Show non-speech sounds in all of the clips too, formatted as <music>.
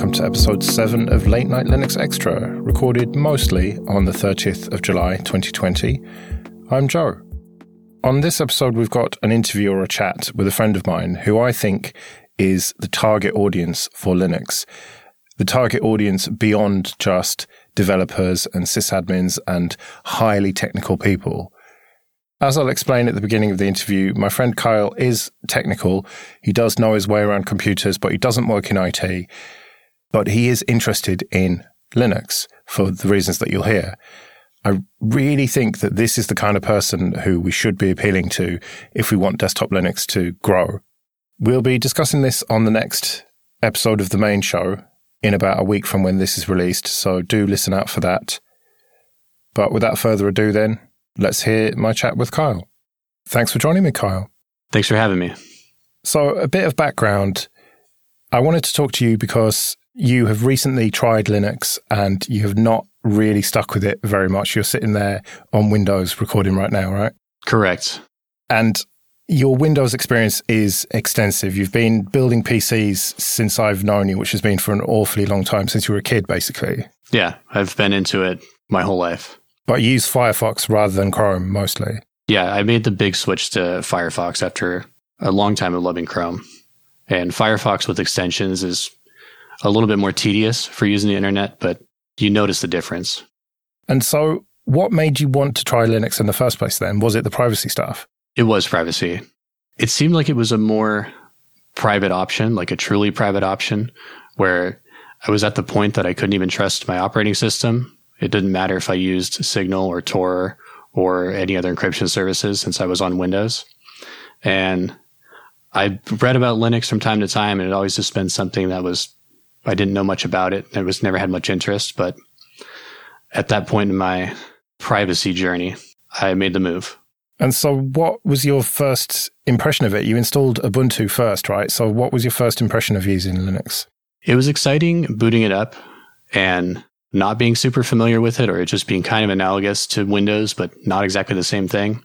Welcome to episode 7 of Late Night Linux Extra, recorded mostly on the 30th of July 2020. I'm Joe. On this episode, we've got an interview or a chat with a friend of mine who I think is the target audience for Linux. The target audience beyond just developers and sysadmins and highly technical people. As I'll explain at the beginning of the interview, my friend Kyle is technical. He does know his way around computers, but he doesn't work in IT. But he is interested in Linux for the reasons that you'll hear. I really think that this is the kind of person who we should be appealing to if we want desktop Linux to grow. We'll be discussing this on the next episode of the main show in about a week from when this is released, so do listen out for that. But without further ado, then, let's hear my chat with Kyle. Thanks for joining me, Kyle. Thanks for having me. So, a bit of background. I wanted to talk to you because you have recently tried Linux and you have not really stuck with it very much. You're sitting there on Windows recording right now, right? Correct. And your Windows experience is extensive. You've been building PCs since I've known you, which has been for an awfully long time, since you were a kid, basically. Yeah, I've been into it my whole life. But you use Firefox rather than Chrome mostly. Yeah, I made the big switch to Firefox after a long time of loving Chrome. And Firefox with extensions is a little bit more tedious for using the internet, but you notice the difference. And so, what made you want to try Linux in the first place then? Was it the privacy stuff? It was privacy. It seemed like it was a more private option, like a truly private option, where I was at the point that I couldn't even trust my operating system it didn't matter if I used Signal or Tor or any other encryption services since I was on Windows. And I read about Linux from time to time, and it always just been something that was I didn't know much about it. It was never had much interest, but at that point in my privacy journey, I made the move. And so, what was your first impression of it? You installed Ubuntu first, right? So, what was your first impression of using Linux? It was exciting booting it up and not being super familiar with it or it just being kind of analogous to Windows, but not exactly the same thing.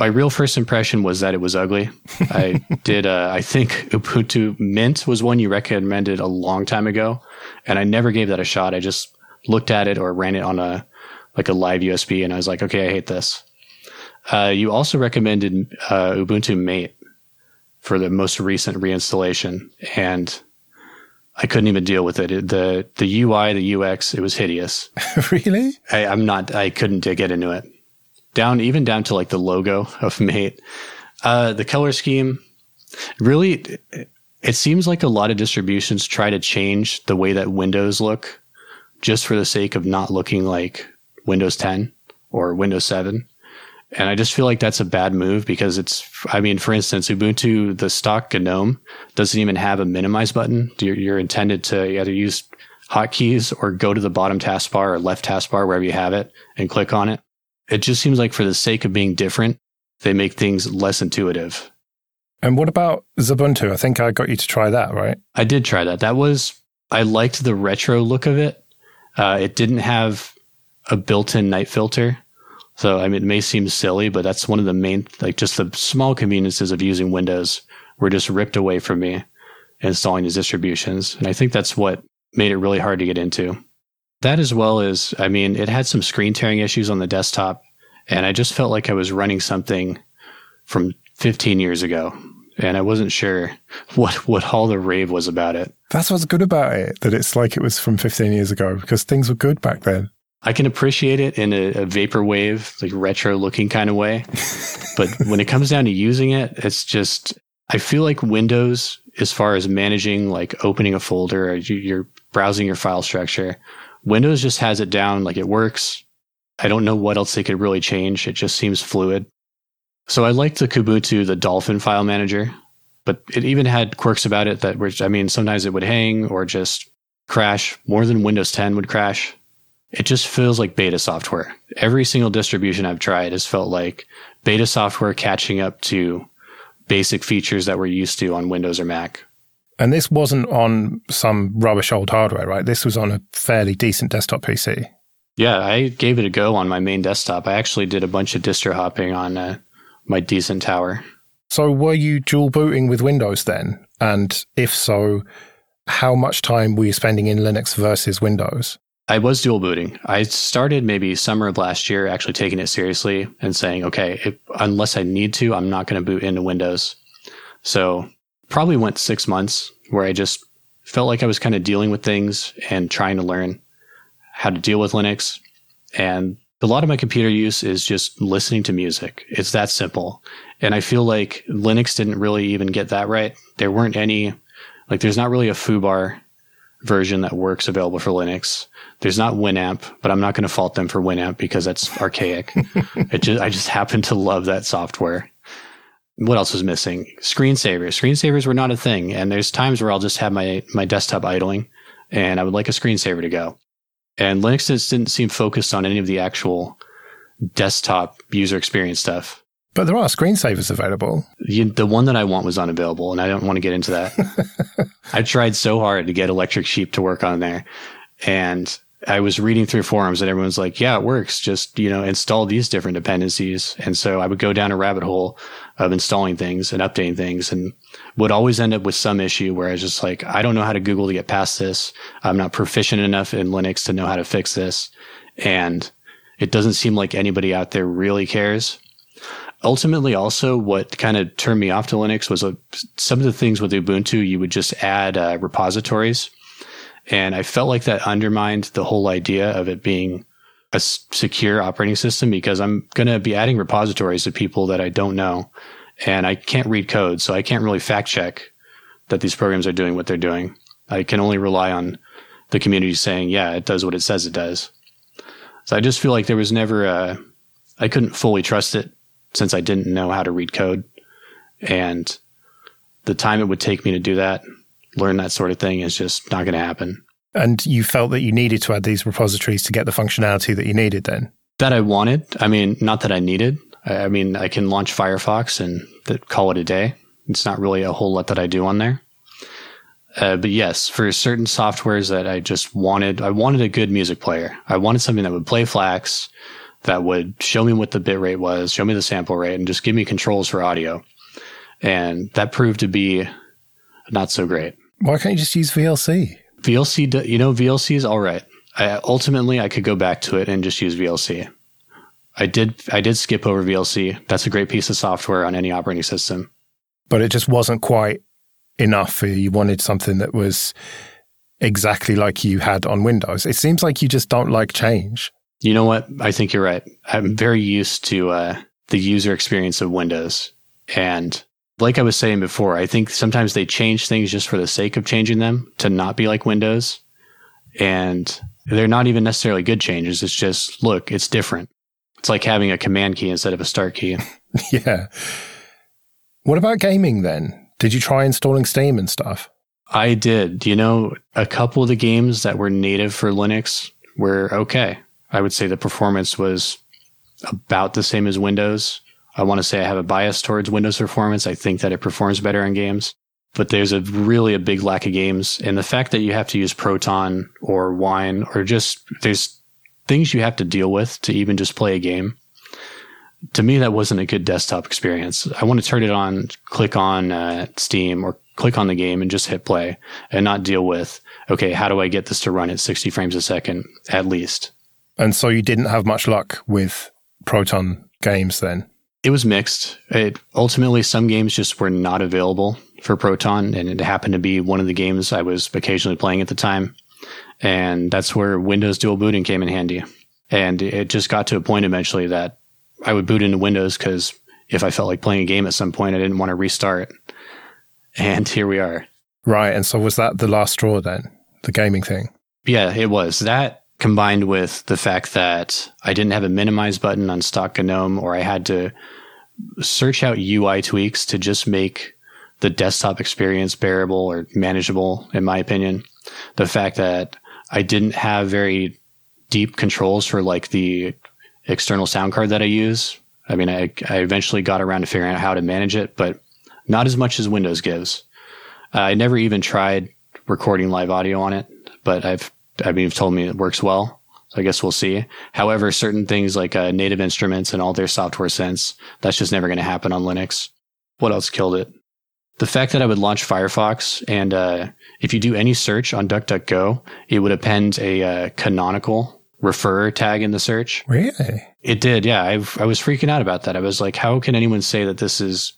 My real first impression was that it was ugly. I <laughs> did, uh, I think Ubuntu Mint was one you recommended a long time ago, and I never gave that a shot. I just looked at it or ran it on a like a live USB, and I was like, okay, I hate this. Uh, you also recommended uh, Ubuntu Mate for the most recent reinstallation, and I couldn't even deal with it. the The UI, the UX, it was hideous. <laughs> really? I, I'm not. I couldn't get into it. Down even down to like the logo of Mate, uh, the color scheme. Really, it seems like a lot of distributions try to change the way that Windows look, just for the sake of not looking like Windows 10 or Windows 7. And I just feel like that's a bad move because it's, I mean, for instance, Ubuntu, the stock GNOME doesn't even have a minimize button. You're, you're intended to either use hotkeys or go to the bottom taskbar or left taskbar, wherever you have it, and click on it. It just seems like for the sake of being different, they make things less intuitive. And what about Xubuntu? I think I got you to try that, right? I did try that. That was, I liked the retro look of it. Uh, it didn't have a built in night filter so, I mean, it may seem silly, but that's one of the main, like just the small conveniences of using Windows were just ripped away from me installing these distributions. And I think that's what made it really hard to get into. That as well as, I mean, it had some screen tearing issues on the desktop. And I just felt like I was running something from 15 years ago. And I wasn't sure <laughs> what, what all the rave was about it. That's what's good about it, that it's like it was from 15 years ago because things were good back then. I can appreciate it in a, a vaporwave, like retro looking kind of way. <laughs> but when it comes down to using it, it's just, I feel like Windows, as far as managing, like opening a folder or you're browsing your file structure, Windows just has it down, like it works. I don't know what else they could really change. It just seems fluid. So I like the Kubuntu, the Dolphin file manager, but it even had quirks about it that were, I mean, sometimes it would hang or just crash more than Windows 10 would crash it just feels like beta software. Every single distribution I've tried has felt like beta software catching up to basic features that we're used to on Windows or Mac. And this wasn't on some rubbish old hardware, right? This was on a fairly decent desktop PC. Yeah, I gave it a go on my main desktop. I actually did a bunch of distro hopping on uh, my decent tower. So, were you dual booting with Windows then? And if so, how much time were you spending in Linux versus Windows? I was dual booting. I started maybe summer of last year actually taking it seriously and saying, okay, if, unless I need to, I'm not going to boot into Windows. So probably went six months where I just felt like I was kind of dealing with things and trying to learn how to deal with Linux. And a lot of my computer use is just listening to music. It's that simple. And I feel like Linux didn't really even get that right. There weren't any, like, there's not really a foobar version that works available for Linux. There's not Winamp, but I'm not going to fault them for Winamp because that's archaic. <laughs> it just, I just happen to love that software. What else was missing? Screensavers. Screensavers were not a thing. And there's times where I'll just have my, my desktop idling and I would like a screensaver to go. And Linux just didn't seem focused on any of the actual desktop user experience stuff. But there are screensavers available. You, the one that I want was unavailable, and I don't want to get into that. <laughs> I tried so hard to get Electric Sheep to work on there, and I was reading through forums, and everyone's like, "Yeah, it works. Just you know, install these different dependencies." And so I would go down a rabbit hole of installing things and updating things, and would always end up with some issue where I was just like, "I don't know how to Google to get past this. I'm not proficient enough in Linux to know how to fix this," and it doesn't seem like anybody out there really cares. Ultimately also what kind of turned me off to linux was uh, some of the things with ubuntu you would just add uh, repositories. And i felt like that undermined the whole idea of it being a secure operating system because i'm going to be adding repositories to people that i don't know and i can't read code so i can't really fact check that these programs are doing what they're doing i can only rely on the community saying yeah it does what it says it does so i just feel like there was never a i couldn't fully trust it since I didn't know how to read code. And the time it would take me to do that, learn that sort of thing is just not going to happen. And you felt that you needed to add these repositories to get the functionality that you needed then? That I wanted. I mean, not that I needed. I mean, I can launch Firefox and call it a day. It's not really a whole lot that I do on there. Uh, but yes, for certain softwares that I just wanted, I wanted a good music player. I wanted something that would play FLACS, that would show me what the bit rate was, show me the sample rate, and just give me controls for audio. And that proved to be not so great. Why can't you just use VLC? VLC, you know, VLC is all right. I, ultimately, I could go back to it and just use VLC. I did, I did skip over VLC. That's a great piece of software on any operating system. But it just wasn't quite enough for you. You wanted something that was exactly like you had on Windows. It seems like you just don't like change. You know what? I think you're right. I'm very used to uh, the user experience of Windows. And like I was saying before, I think sometimes they change things just for the sake of changing them to not be like Windows. And they're not even necessarily good changes. It's just, look, it's different. It's like having a command key instead of a start key. <laughs> yeah. What about gaming then? Did you try installing Steam and stuff? I did. You know, a couple of the games that were native for Linux were okay. I would say the performance was about the same as Windows. I want to say I have a bias towards Windows performance. I think that it performs better in games, but there's a really a big lack of games. And the fact that you have to use Proton or Wine or just there's things you have to deal with to even just play a game. To me, that wasn't a good desktop experience. I want to turn it on, click on uh, Steam or click on the game and just hit play and not deal with, okay, how do I get this to run at 60 frames a second at least? And so you didn't have much luck with Proton games then? It was mixed. It ultimately some games just were not available for Proton, and it happened to be one of the games I was occasionally playing at the time. And that's where Windows dual booting came in handy. And it just got to a point eventually that I would boot into Windows because if I felt like playing a game at some point, I didn't want to restart. And here we are. Right. And so was that the last straw then? The gaming thing? Yeah, it was. That combined with the fact that I didn't have a minimize button on stock GNOME or I had to search out UI tweaks to just make the desktop experience bearable or manageable, in my opinion. The fact that I didn't have very deep controls for like the external sound card that I use. I mean, I, I eventually got around to figuring out how to manage it, but not as much as Windows gives. Uh, I never even tried recording live audio on it, but I've I mean, you've told me it works well. So I guess we'll see. However, certain things like uh, native instruments and all their software synths, that's just never going to happen on Linux. What else killed it? the fact that I would launch Firefox and uh, if you do any search on DuckDuckGo, it would append a uh, canonical refer tag in the search. Really? It did, yeah. I, I was freaking out about that. I was like, how can anyone say that this is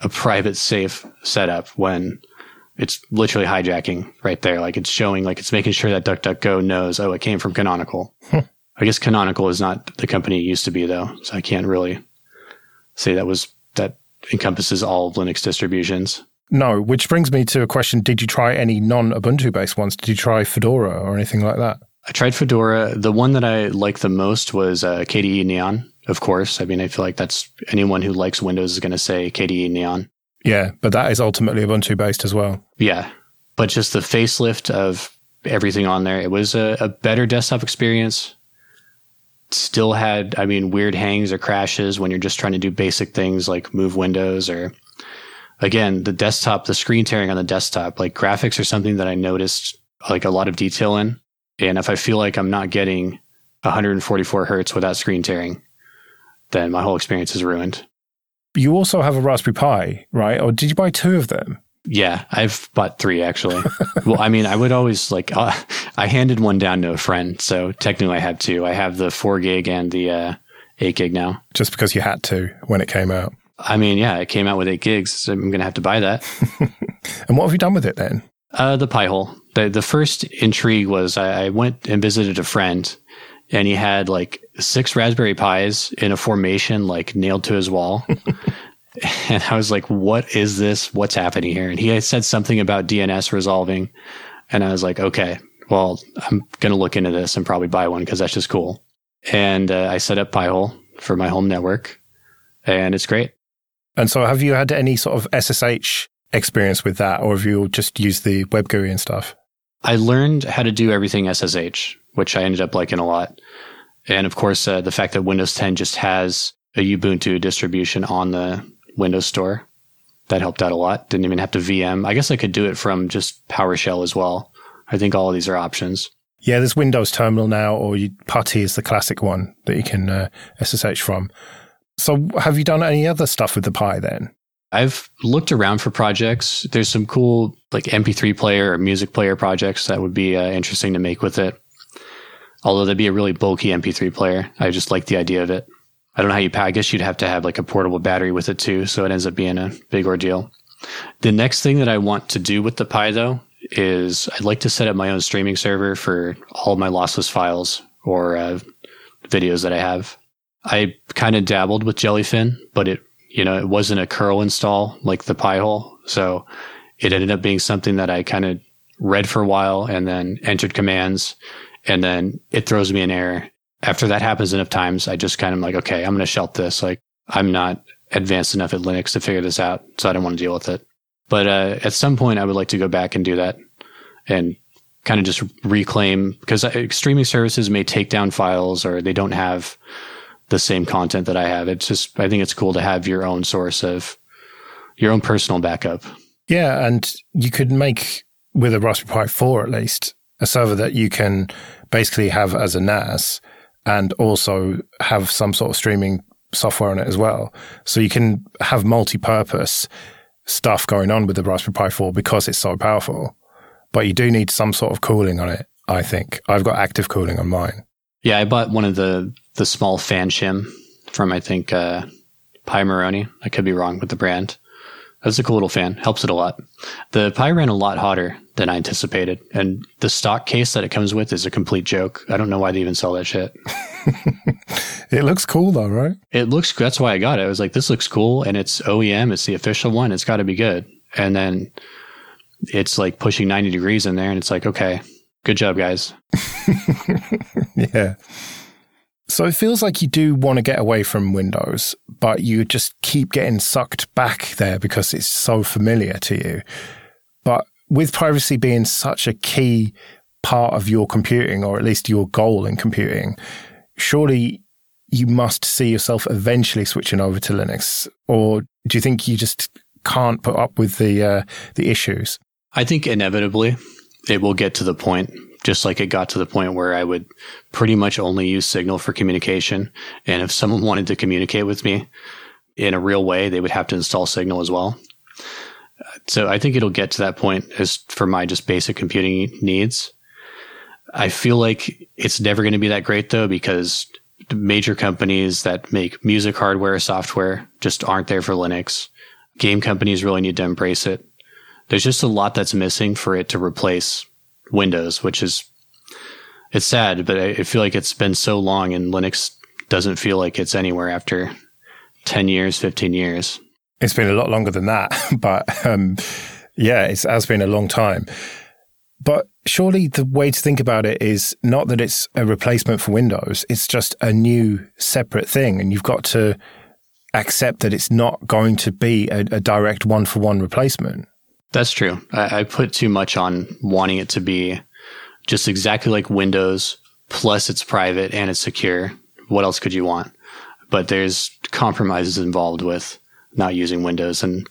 a private safe setup when it's literally hijacking right there? Like it's showing, like it's making sure that DuckDuckGo knows, oh, it came from Canonical. I guess Canonical is not the company it used to be, though. So I can't really say that was that encompasses all Linux distributions. No, which brings me to a question. Did you try any non Ubuntu based ones? Did you try Fedora or anything like that? I tried Fedora. The one that I liked the most was uh, KDE Neon, of course. I mean, I feel like that's anyone who likes Windows is going to say KDE Neon. Yeah, but that is ultimately Ubuntu based as well. Yeah. But just the facelift of everything on there, it was a, a better desktop experience still had, I mean, weird hangs or crashes when you're just trying to do basic things like move windows or again, the desktop, the screen tearing on the desktop, like graphics are something that I noticed like a lot of detail in. And if I feel like I'm not getting 144 hertz without screen tearing, then my whole experience is ruined. You also have a Raspberry Pi, right? Or did you buy two of them? Yeah, I've bought three actually. <laughs> well, I mean, I would always like, uh, <laughs> I handed one down to a friend. So technically I have two. I have the four gig and the uh, eight gig now. Just because you had to when it came out. I mean, yeah, it came out with eight gigs. So I'm going to have to buy that. <laughs> and what have you done with it then? Uh, the Pi-hole. The, the first intrigue was I, I went and visited a friend and he had like six Raspberry Pis in a formation, like nailed to his wall. <laughs> and I was like, what is this? What's happening here? And he had said something about DNS resolving. And I was like, okay, well, I'm going to look into this and probably buy one because that's just cool. And uh, I set up Pi-hole for my home network and it's great. And so have you had any sort of SSH experience with that or have you just used the web GUI and stuff? I learned how to do everything SSH, which I ended up liking a lot. And of course, uh, the fact that Windows 10 just has a Ubuntu distribution on the Windows Store. That helped out a lot. Didn't even have to VM. I guess I could do it from just PowerShell as well. I think all of these are options. Yeah, there's Windows Terminal now, or you, PuTTY is the classic one that you can uh, SSH from. So, have you done any other stuff with the Pi then? I've looked around for projects. There's some cool like MP3 player or music player projects that would be uh, interesting to make with it. Although that'd be a really bulky MP3 player. I just like the idea of it. I don't know how you, I guess you'd have to have like a portable battery with it too. So it ends up being a big ordeal. The next thing that I want to do with the Pi though is I'd like to set up my own streaming server for all my lossless files or uh, videos that I have. I kind of dabbled with Jellyfin, but it, you know, it wasn't a curl install like the Pi-hole. So it ended up being something that I kind of read for a while and then entered commands and then it throws me an error after that happens enough times, I just kind of like, okay, I'm going to shelf this. Like, I'm not advanced enough at Linux to figure this out, so I don't want to deal with it. But uh, at some point, I would like to go back and do that and kind of just reclaim because streaming services may take down files or they don't have the same content that I have. It's just, I think it's cool to have your own source of your own personal backup. Yeah. And you could make with a Raspberry Pi 4 at least a server that you can basically have as a NAS and also have some sort of streaming software on it as well. So you can have multi-purpose stuff going on with the Raspberry Pi 4 because it's so powerful. But you do need some sort of cooling on it, I think. I've got active cooling on mine. Yeah, I bought one of the the small fan shim from I think uh Pimoroni. I could be wrong with the brand. That's a cool little fan. Helps it a lot. The Pi ran a lot hotter than I anticipated. And the stock case that it comes with is a complete joke. I don't know why they even sell that shit. <laughs> it looks cool though, right? It looks, that's why I got it. I was like, this looks cool. And it's OEM. It's the official one. It's got to be good. And then it's like pushing 90 degrees in there. And it's like, okay, good job, guys. <laughs> yeah. So it feels like you do want to get away from Windows, but you just keep getting sucked back there because it's so familiar to you. But with privacy being such a key part of your computing, or at least your goal in computing, surely you must see yourself eventually switching over to Linux, or do you think you just can't put up with the uh, the issues? I think inevitably it will get to the point just like it got to the point where I would pretty much only use Signal for communication. And if someone <laughs> wanted to communicate with me in a real way, they would have to install Signal as well. So I think it'll get to that point as for my just basic computing needs. I feel like it's never going to be that great though, because major companies that make music hardware, software just aren't there for Linux. Game companies really need to embrace it. There's just a lot that's missing for it to replace Windows, which is, it's sad, but I feel like it's been so long and Linux doesn't feel like it's anywhere after 10 years, 15 years. It's been a lot longer than that, <laughs> but um, yeah, it has been a long time. But surely the way to think about it is not that it's a replacement for Windows, it's just a new separate thing. And you've got to accept that it's not going to be a, a direct one for one replacement. That's true. I, I put too much on wanting it to be just exactly like Windows, plus it's private and it's secure. What else could you want? But there's compromises involved with not using Windows. And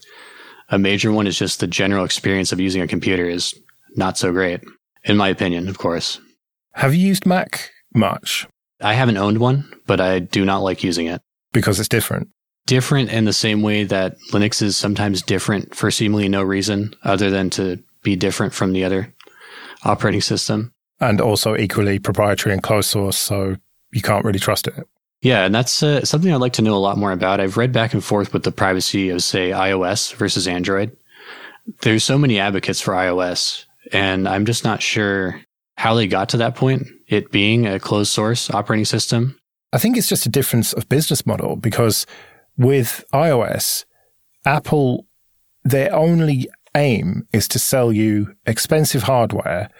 a major one is just the general experience of using a computer is not so great, in my opinion, of course. Have you used Mac much? I haven't owned one, but I do not like using it. Because it's different. Different in the same way that Linux is sometimes different for seemingly no reason other than to be different from the other operating system. And also equally proprietary and closed source, so you can't really trust it. Yeah, and that's uh, something I'd like to know a lot more about. I've read back and forth with the privacy of, say, iOS versus Android. There's so many advocates for iOS, and I'm just not sure how they got to that point, it being a closed source operating system. I think it's just a difference of business model because with iOS, Apple, their only aim is to sell you expensive hardware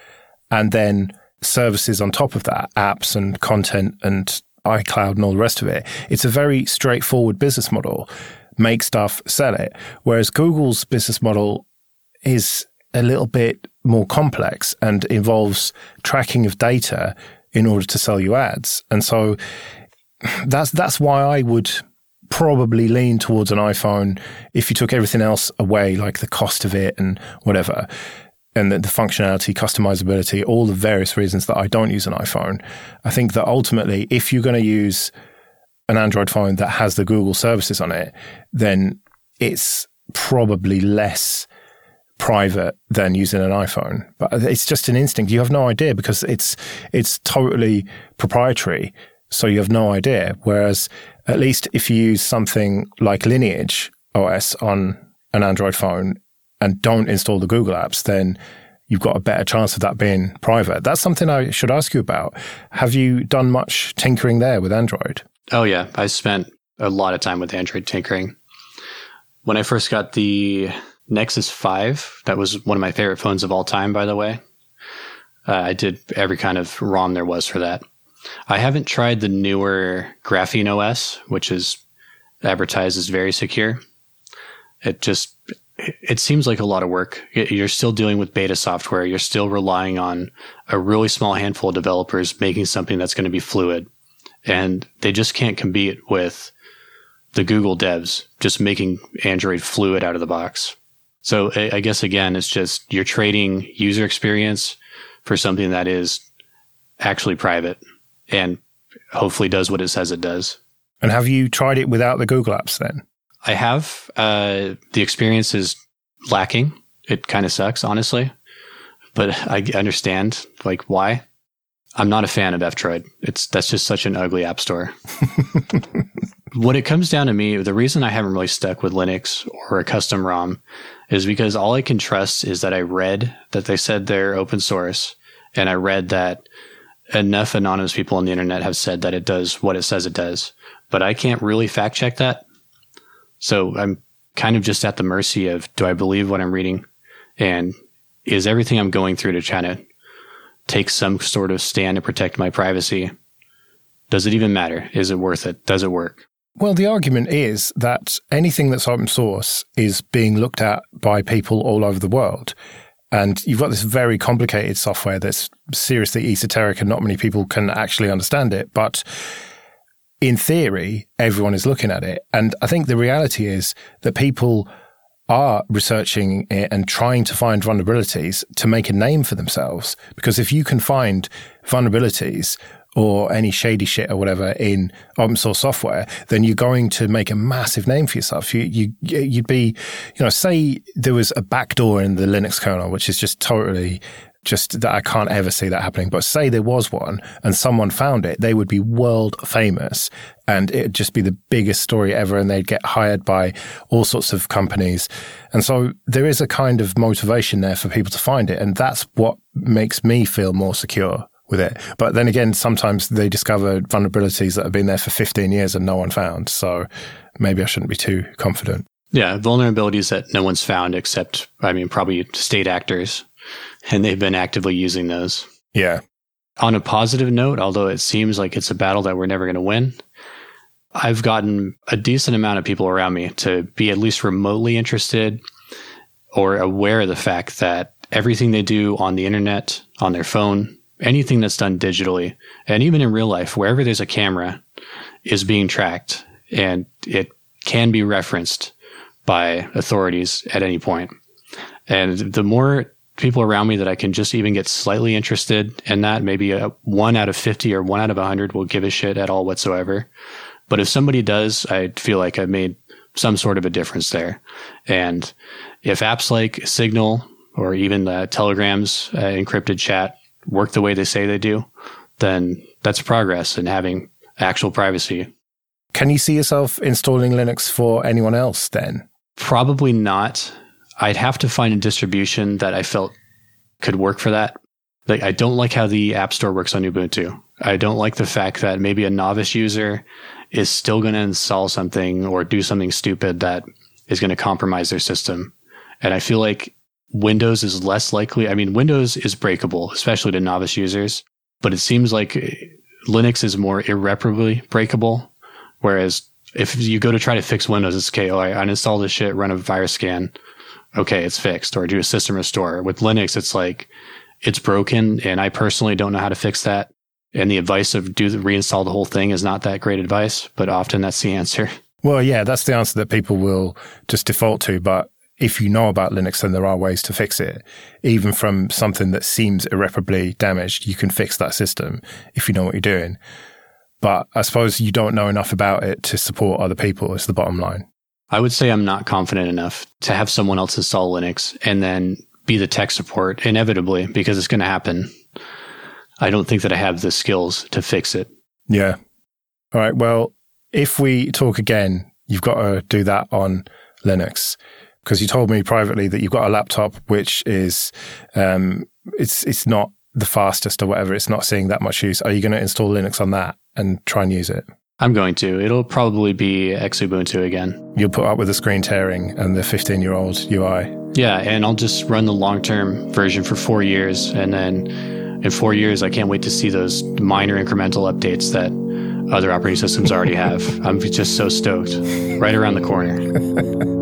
and then services on top of that, apps and content and iCloud and all the rest of it. It's a very straightforward business model. Make stuff, sell it. Whereas Google's business model is a little bit more complex and involves tracking of data in order to sell you ads. And so that's that's why I would probably lean towards an iPhone if you took everything else away, like the cost of it and whatever, and the, the functionality, customizability, all the various reasons that I don't use an iPhone. I think that ultimately, if you're going to use an Android phone that has the Google services on it, then it's probably less private than using an iPhone. But it's just an instinct. You have no idea because it's it's totally proprietary. So you have no idea. Whereas at least if you use something like Lineage OS on an Android phone and don't install the Google apps, then you've got a better chance of that being private. That's something I should ask you about. Have you done much tinkering there with Android? Oh yeah, I spent a lot of time with Android tinkering. When I first got the Nexus 5. That was one of my favorite phones of all time, by the way. Uh, I did every kind of ROM there was for that. I haven't tried the newer Graphene OS, which is advertised as very secure. It just, it seems like a lot of work. You're still dealing with beta software. You're still relying on a really small handful of developers making something that's going to be fluid. And they just can't compete with the Google devs just making Android fluid out of the box. So I guess again, it's just you're trading user experience for something that is actually private and hopefully does what it says it does. And have you tried it without the Google apps then? I have. Uh, the experience is lacking. It kind of sucks, honestly, but I understand like why. I'm not a fan of F-Droid. It's that's just such an ugly app store. <laughs> when it comes down to me, the reason I haven't really stuck with Linux or a custom ROM is because all I can trust is that I read that they said they're open source and I read that enough anonymous people on the internet have said that it does what it says it does, but I can't really fact check that. So I'm kind of just at the mercy of do I believe what I'm reading and is everything I'm going through to try to take some sort of stand to protect my privacy? Does it even matter? Is it worth it? Does it work? Well, the argument is that anything that's open source is being looked at by people all over the world. And you've got this very complicated software that's seriously esoteric and not many people can actually understand it. But in theory, everyone is looking at it. And I think the reality is that people are researching it and trying to find vulnerabilities to make a name for themselves. Because if you can find vulnerabilities or any shady shit or whatever in open source software, then you're going to make a massive name for yourself. You, you, you'd be, you know, say there was a backdoor in the Linux kernel, which is just totally just that I can't ever see that happening. But say there was one and someone found it, they would be world famous and it'd just be the biggest story ever. And they'd get hired by all sorts of companies. And so there is a kind of motivation there for people to find it. And that's what makes me feel more secure with it. But then again, sometimes they discover vulnerabilities that have been there for 15 years and no one found. So maybe I shouldn't be too confident. Yeah, vulnerabilities that no one's found except, I mean, probably state actors and they've been actively using those. Yeah. On a positive note, although it seems like it's a battle that we're never going to win, I've gotten a decent amount of people around me to be at least remotely interested or aware of the fact that everything they do on the internet, on their phone, anything that's done digitally, and even in real life, wherever there's a camera, is being tracked and it can be referenced by authorities at any point. And the more people around me that I can just even get slightly interested in that. Maybe a one out of 50 or one out of 100 will give a shit at all whatsoever. But if somebody does, I feel like I've made some sort of a difference there. And if apps like Signal or even the Telegram's uh, encrypted chat work the way they say they do, then that's progress in having actual privacy. Can you see yourself installing Linux for anyone else then? Probably not. I'd have to find a distribution that I felt could work for that. Like I don't like how the App Store works on Ubuntu. I don't like the fact that maybe a novice user is still going to install something or do something stupid that is going to compromise their system. And I feel like Windows is less likely. I mean, Windows is breakable, especially to novice users, but it seems like Linux is more irreparably breakable. Whereas if you go to try to fix Windows, it's okay. Oh, I uninstall this shit, run a virus scan okay, it's fixed or do a system restore. With Linux, it's like it's broken and I personally don't know how to fix that. And the advice of do the, reinstall the whole thing is not that great advice, but often that's the answer. Well, yeah, that's the answer that people will just default to. But if you know about Linux, then there are ways to fix it. Even from something that seems irreparably damaged, you can fix that system if you know what you're doing. But I suppose you don't know enough about it to support other people, is the bottom line. I would say I'm not confident enough to have someone else install Linux and then be the tech support inevitably because it's going to happen. I don't think that I have the skills to fix it. Yeah. All right. Well, if we talk again, you've got to do that on Linux because you told me privately that you've got a laptop which is um, it's it's not the fastest or whatever. It's not seeing that much use. Are you going to install Linux on that and try and use it? I'm going to. It'll probably be Xubuntu again. You'll put up with the screen tearing and the 15 year old UI. Yeah, and I'll just run the long term version for four years. And then in four years, I can't wait to see those minor incremental updates that other operating systems already have. <laughs> I'm just so stoked. Right around the corner. <laughs>